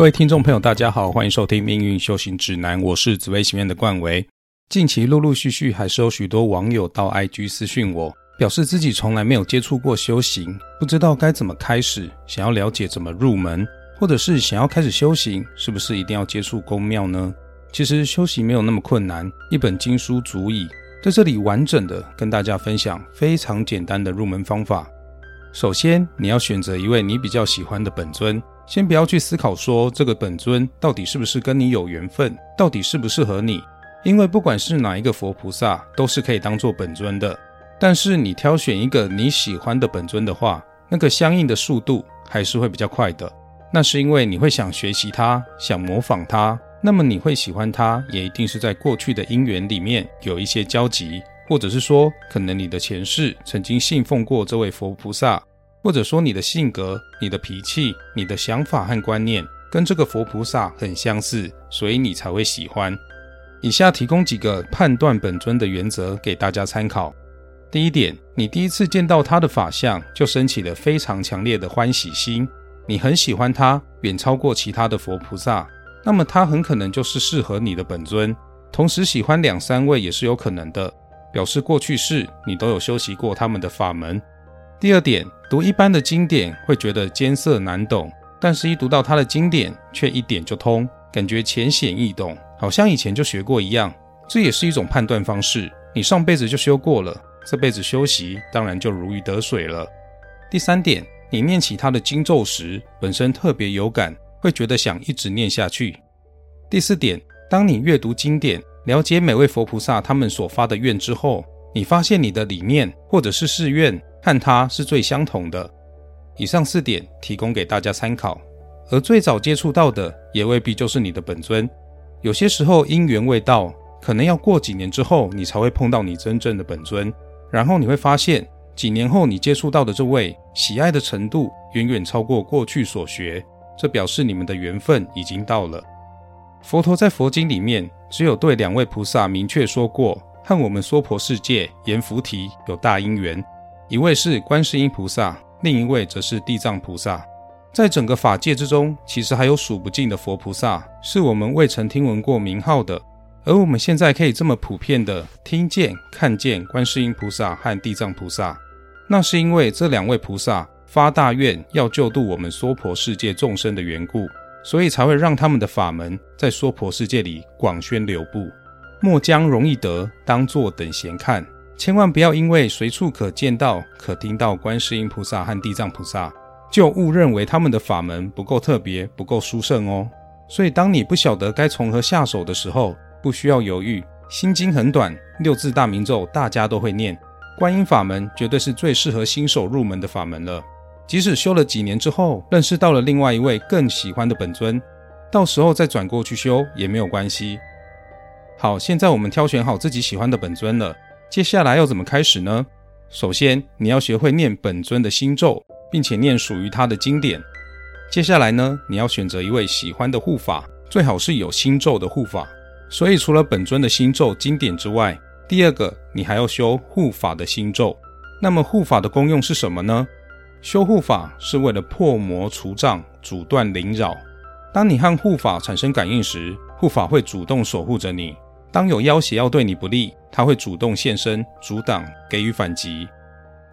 各位听众朋友，大家好，欢迎收听《命运修行指南》，我是紫薇行院的冠维。近期陆陆续续还是有许多网友到 IG 私讯我，表示自己从来没有接触过修行，不知道该怎么开始，想要了解怎么入门，或者是想要开始修行，是不是一定要接触宫庙呢？其实修行没有那么困难，一本经书足以。在这里完整的跟大家分享非常简单的入门方法。首先，你要选择一位你比较喜欢的本尊。先不要去思考说这个本尊到底是不是跟你有缘分，到底适不适合你，因为不管是哪一个佛菩萨都是可以当做本尊的。但是你挑选一个你喜欢的本尊的话，那个相应的速度还是会比较快的。那是因为你会想学习它，想模仿它，那么你会喜欢它，也一定是在过去的因缘里面有一些交集，或者是说可能你的前世曾经信奉过这位佛菩萨。或者说你的性格、你的脾气、你的想法和观念跟这个佛菩萨很相似，所以你才会喜欢。以下提供几个判断本尊的原则给大家参考。第一点，你第一次见到他的法相就升起了非常强烈的欢喜心，你很喜欢他，远超过其他的佛菩萨，那么他很可能就是适合你的本尊。同时喜欢两三位也是有可能的，表示过去世你都有修习过他们的法门。第二点，读一般的经典会觉得艰涩难懂，但是一读到他的经典，却一点就通，感觉浅显易懂，好像以前就学过一样。这也是一种判断方式。你上辈子就修过了，这辈子修习当然就如鱼得水了。第三点，你念起他的经咒时，本身特别有感，会觉得想一直念下去。第四点，当你阅读经典，了解每位佛菩萨他们所发的愿之后，你发现你的理念或者是誓愿。和他是最相同的。以上四点提供给大家参考，而最早接触到的也未必就是你的本尊。有些时候因缘未到，可能要过几年之后，你才会碰到你真正的本尊。然后你会发现，几年后你接触到的这位喜爱的程度远远超过过去所学，这表示你们的缘分已经到了。佛陀在佛经里面只有对两位菩萨明确说过，和我们娑婆世界阎浮提有大因缘。一位是观世音菩萨，另一位则是地藏菩萨。在整个法界之中，其实还有数不尽的佛菩萨，是我们未曾听闻过名号的。而我们现在可以这么普遍的听见、看见观世音菩萨和地藏菩萨，那是因为这两位菩萨发大愿要救度我们娑婆世界众生的缘故，所以才会让他们的法门在娑婆世界里广宣流布。莫将容易得当作等闲看。千万不要因为随处可见到、可听到观世音菩萨和地藏菩萨，就误认为他们的法门不够特别、不够殊胜哦。所以，当你不晓得该从何下手的时候，不需要犹豫。心经很短，六字大明咒大家都会念，观音法门绝对是最适合新手入门的法门了。即使修了几年之后，认识到了另外一位更喜欢的本尊，到时候再转过去修也没有关系。好，现在我们挑选好自己喜欢的本尊了。接下来要怎么开始呢？首先，你要学会念本尊的心咒，并且念属于他的经典。接下来呢，你要选择一位喜欢的护法，最好是有心咒的护法。所以，除了本尊的心咒经典之外，第二个你还要修护法的心咒。那么，护法的功用是什么呢？修护法是为了破魔除障、阻断灵扰。当你和护法产生感应时，护法会主动守护着你。当有要挟要对你不利，他会主动现身阻挡，给予反击。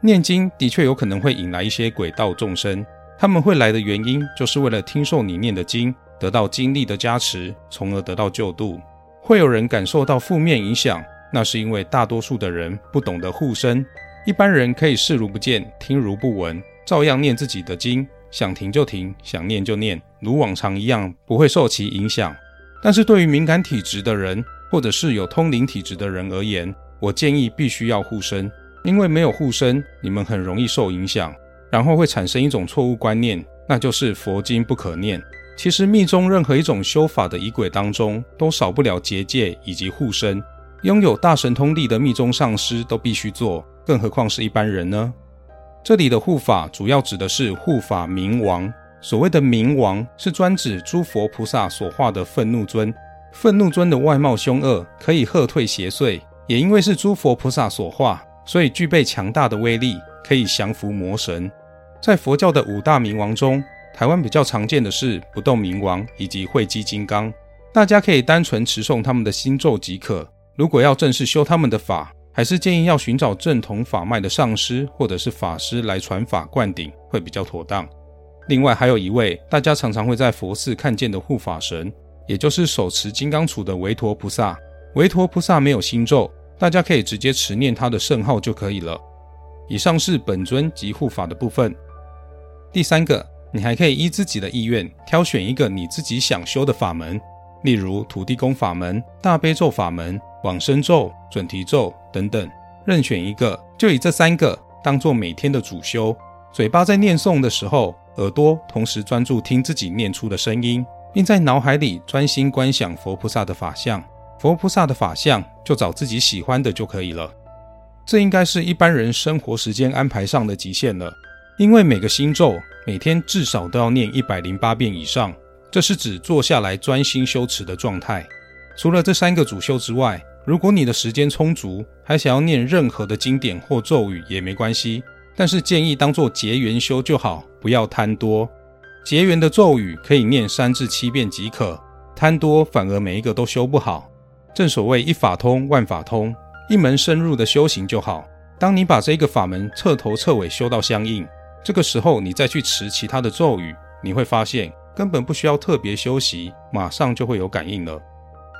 念经的确有可能会引来一些鬼道众生，他们会来的原因就是为了听受你念的经，得到精力的加持，从而得到救度。会有人感受到负面影响，那是因为大多数的人不懂得护身。一般人可以视如不见，听如不闻，照样念自己的经，想停就停，想念就念，如往常一样，不会受其影响。但是对于敏感体质的人，或者是有通灵体质的人而言，我建议必须要护身，因为没有护身，你们很容易受影响，然后会产生一种错误观念，那就是佛经不可念。其实密宗任何一种修法的仪轨当中，都少不了结界以及护身。拥有大神通力的密宗上师都必须做，更何况是一般人呢？这里的护法主要指的是护法明王，所谓的明王是专指诸佛菩萨所化的愤怒尊。愤怒尊的外貌凶恶，可以喝退邪祟，也因为是诸佛菩萨所化，所以具备强大的威力，可以降服魔神。在佛教的五大明王中，台湾比较常见的是不动明王以及慧基金刚，大家可以单纯持诵他们的心咒即可。如果要正式修他们的法，还是建议要寻找正统法脉的上师或者是法师来传法灌顶，会比较妥当。另外，还有一位大家常常会在佛寺看见的护法神，也就是手持金刚杵的维陀菩萨。维陀菩萨没有心咒，大家可以直接持念他的圣号就可以了。以上是本尊及护法的部分。第三个，你还可以依自己的意愿挑选一个你自己想修的法门，例如土地公法门、大悲咒法门。往生咒、准提咒等等，任选一个，就以这三个当做每天的主修。嘴巴在念诵的时候，耳朵同时专注听自己念出的声音，并在脑海里专心观想佛菩萨的法相。佛菩萨的法相就找自己喜欢的就可以了。这应该是一般人生活时间安排上的极限了，因为每个心咒每天至少都要念一百零八遍以上，这是指坐下来专心修持的状态。除了这三个主修之外，如果你的时间充足，还想要念任何的经典或咒语也没关系，但是建议当做结缘修就好，不要贪多。结缘的咒语可以念三至七遍即可，贪多反而每一个都修不好。正所谓一法通万法通，一门深入的修行就好。当你把这个法门彻头彻尾修到相应，这个时候你再去持其他的咒语，你会发现根本不需要特别修习，马上就会有感应了。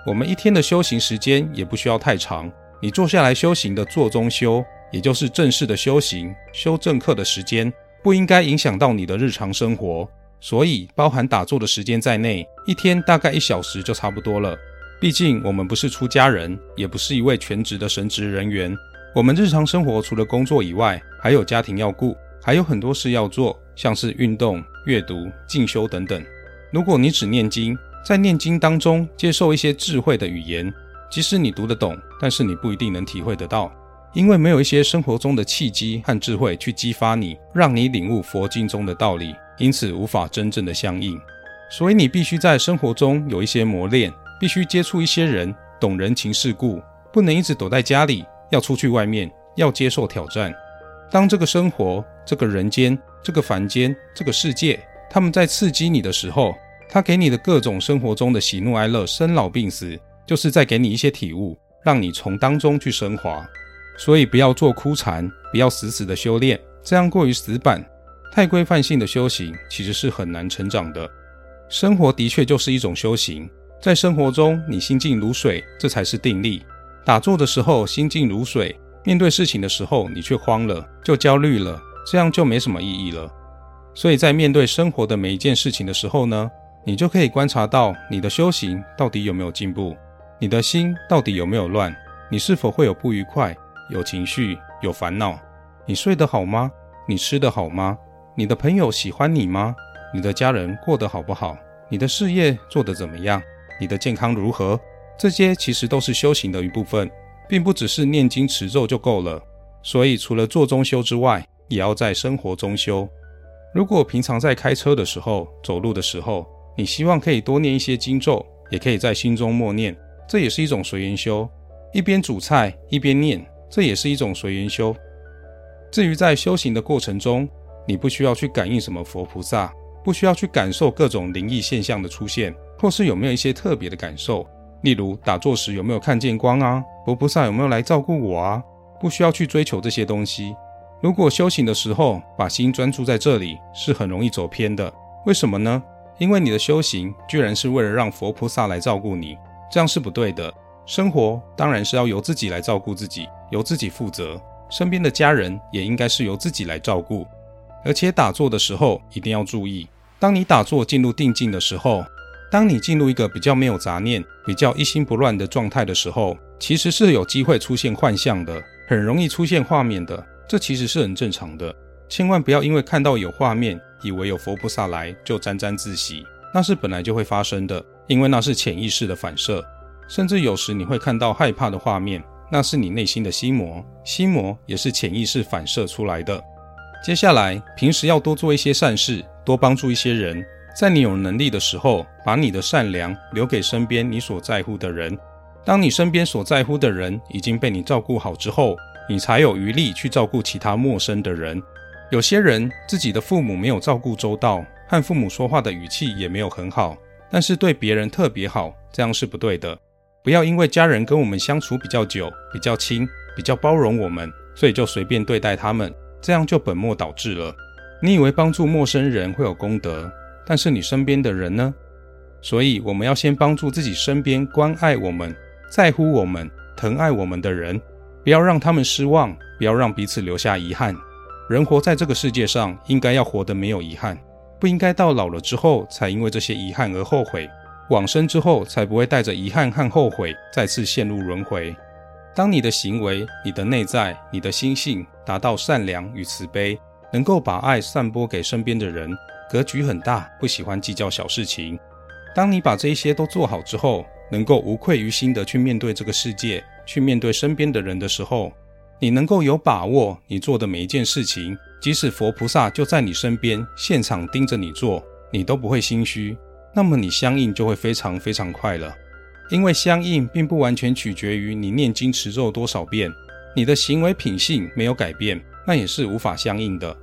我们一天的修行时间也不需要太长，你坐下来修行的坐中修，也就是正式的修行修正课的时间，不应该影响到你的日常生活。所以，包含打坐的时间在内，一天大概一小时就差不多了。毕竟我们不是出家人，也不是一位全职的神职人员，我们日常生活除了工作以外，还有家庭要顾，还有很多事要做，像是运动、阅读、进修等等。如果你只念经，在念经当中接受一些智慧的语言，即使你读得懂，但是你不一定能体会得到，因为没有一些生活中的契机和智慧去激发你，让你领悟佛经中的道理，因此无法真正的相应。所以你必须在生活中有一些磨练，必须接触一些人，懂人情世故，不能一直躲在家里，要出去外面，要接受挑战。当这个生活、这个人间、这个凡间、这个世界，他们在刺激你的时候。他给你的各种生活中的喜怒哀乐、生老病死，就是在给你一些体悟，让你从当中去升华。所以不要做枯禅，不要死死的修炼，这样过于死板、太规范性的修行，其实是很难成长的。生活的确就是一种修行，在生活中你心静如水，这才是定力。打坐的时候心静如水，面对事情的时候你却慌了，就焦虑了，这样就没什么意义了。所以在面对生活的每一件事情的时候呢？你就可以观察到你的修行到底有没有进步，你的心到底有没有乱，你是否会有不愉快、有情绪、有烦恼？你睡得好吗？你吃得好吗？你的朋友喜欢你吗？你的家人过得好不好？你的事业做得怎么样？你的健康如何？这些其实都是修行的一部分，并不只是念经持咒就够了。所以，除了做中修之外，也要在生活中修。如果平常在开车的时候、走路的时候，你希望可以多念一些经咒，也可以在心中默念，这也是一种随缘修。一边煮菜一边念，这也是一种随缘修。至于在修行的过程中，你不需要去感应什么佛菩萨，不需要去感受各种灵异现象的出现，或是有没有一些特别的感受，例如打坐时有没有看见光啊，佛菩萨有没有来照顾我啊，不需要去追求这些东西。如果修行的时候把心专注在这里，是很容易走偏的。为什么呢？因为你的修行居然是为了让佛菩萨来照顾你，这样是不对的。生活当然是要由自己来照顾自己，由自己负责。身边的家人也应该是由自己来照顾。而且打坐的时候一定要注意，当你打坐进入定境的时候，当你进入一个比较没有杂念、比较一心不乱的状态的时候，其实是有机会出现幻象的，很容易出现画面的。这其实是很正常的。千万不要因为看到有画面，以为有佛菩萨来就沾沾自喜，那是本来就会发生的，因为那是潜意识的反射。甚至有时你会看到害怕的画面，那是你内心的心魔，心魔也是潜意识反射出来的。接下来，平时要多做一些善事，多帮助一些人，在你有能力的时候，把你的善良留给身边你所在乎的人。当你身边所在乎的人已经被你照顾好之后，你才有余力去照顾其他陌生的人。有些人自己的父母没有照顾周到，和父母说话的语气也没有很好，但是对别人特别好，这样是不对的。不要因为家人跟我们相处比较久、比较亲、比较包容我们，所以就随便对待他们，这样就本末倒置了。你以为帮助陌生人会有功德，但是你身边的人呢？所以我们要先帮助自己身边关爱我们、在乎我们、疼爱我们的人，不要让他们失望，不要让彼此留下遗憾。人活在这个世界上，应该要活得没有遗憾，不应该到老了之后才因为这些遗憾而后悔，往生之后才不会带着遗憾和后悔再次陷入轮回。当你的行为、你的内在、你的心性达到善良与慈悲，能够把爱散播给身边的人，格局很大，不喜欢计较小事情。当你把这一些都做好之后，能够无愧于心的去面对这个世界，去面对身边的人的时候。你能够有把握，你做的每一件事情，即使佛菩萨就在你身边，现场盯着你做，你都不会心虚。那么你相应就会非常非常快了。因为相应并不完全取决于你念经持咒多少遍，你的行为品性没有改变，那也是无法相应的。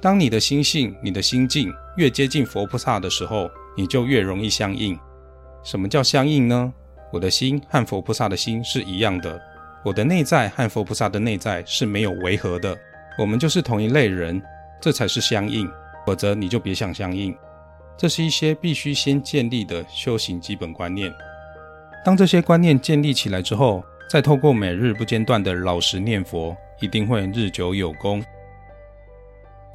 当你的心性、你的心境越接近佛菩萨的时候，你就越容易相应。什么叫相应呢？我的心和佛菩萨的心是一样的。我的内在和佛菩萨的内在是没有违和的，我们就是同一类人，这才是相应，否则你就别想相应。这是一些必须先建立的修行基本观念。当这些观念建立起来之后，再透过每日不间断的老实念佛，一定会日久有功。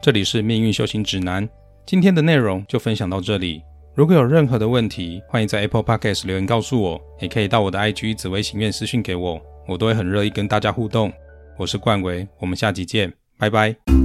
这里是命运修行指南，今天的内容就分享到这里。如果有任何的问题，欢迎在 Apple Podcast 留言告诉我，也可以到我的 IG 紫薇行愿私讯给我。我都会很乐意跟大家互动。我是冠维，我们下集见，拜拜。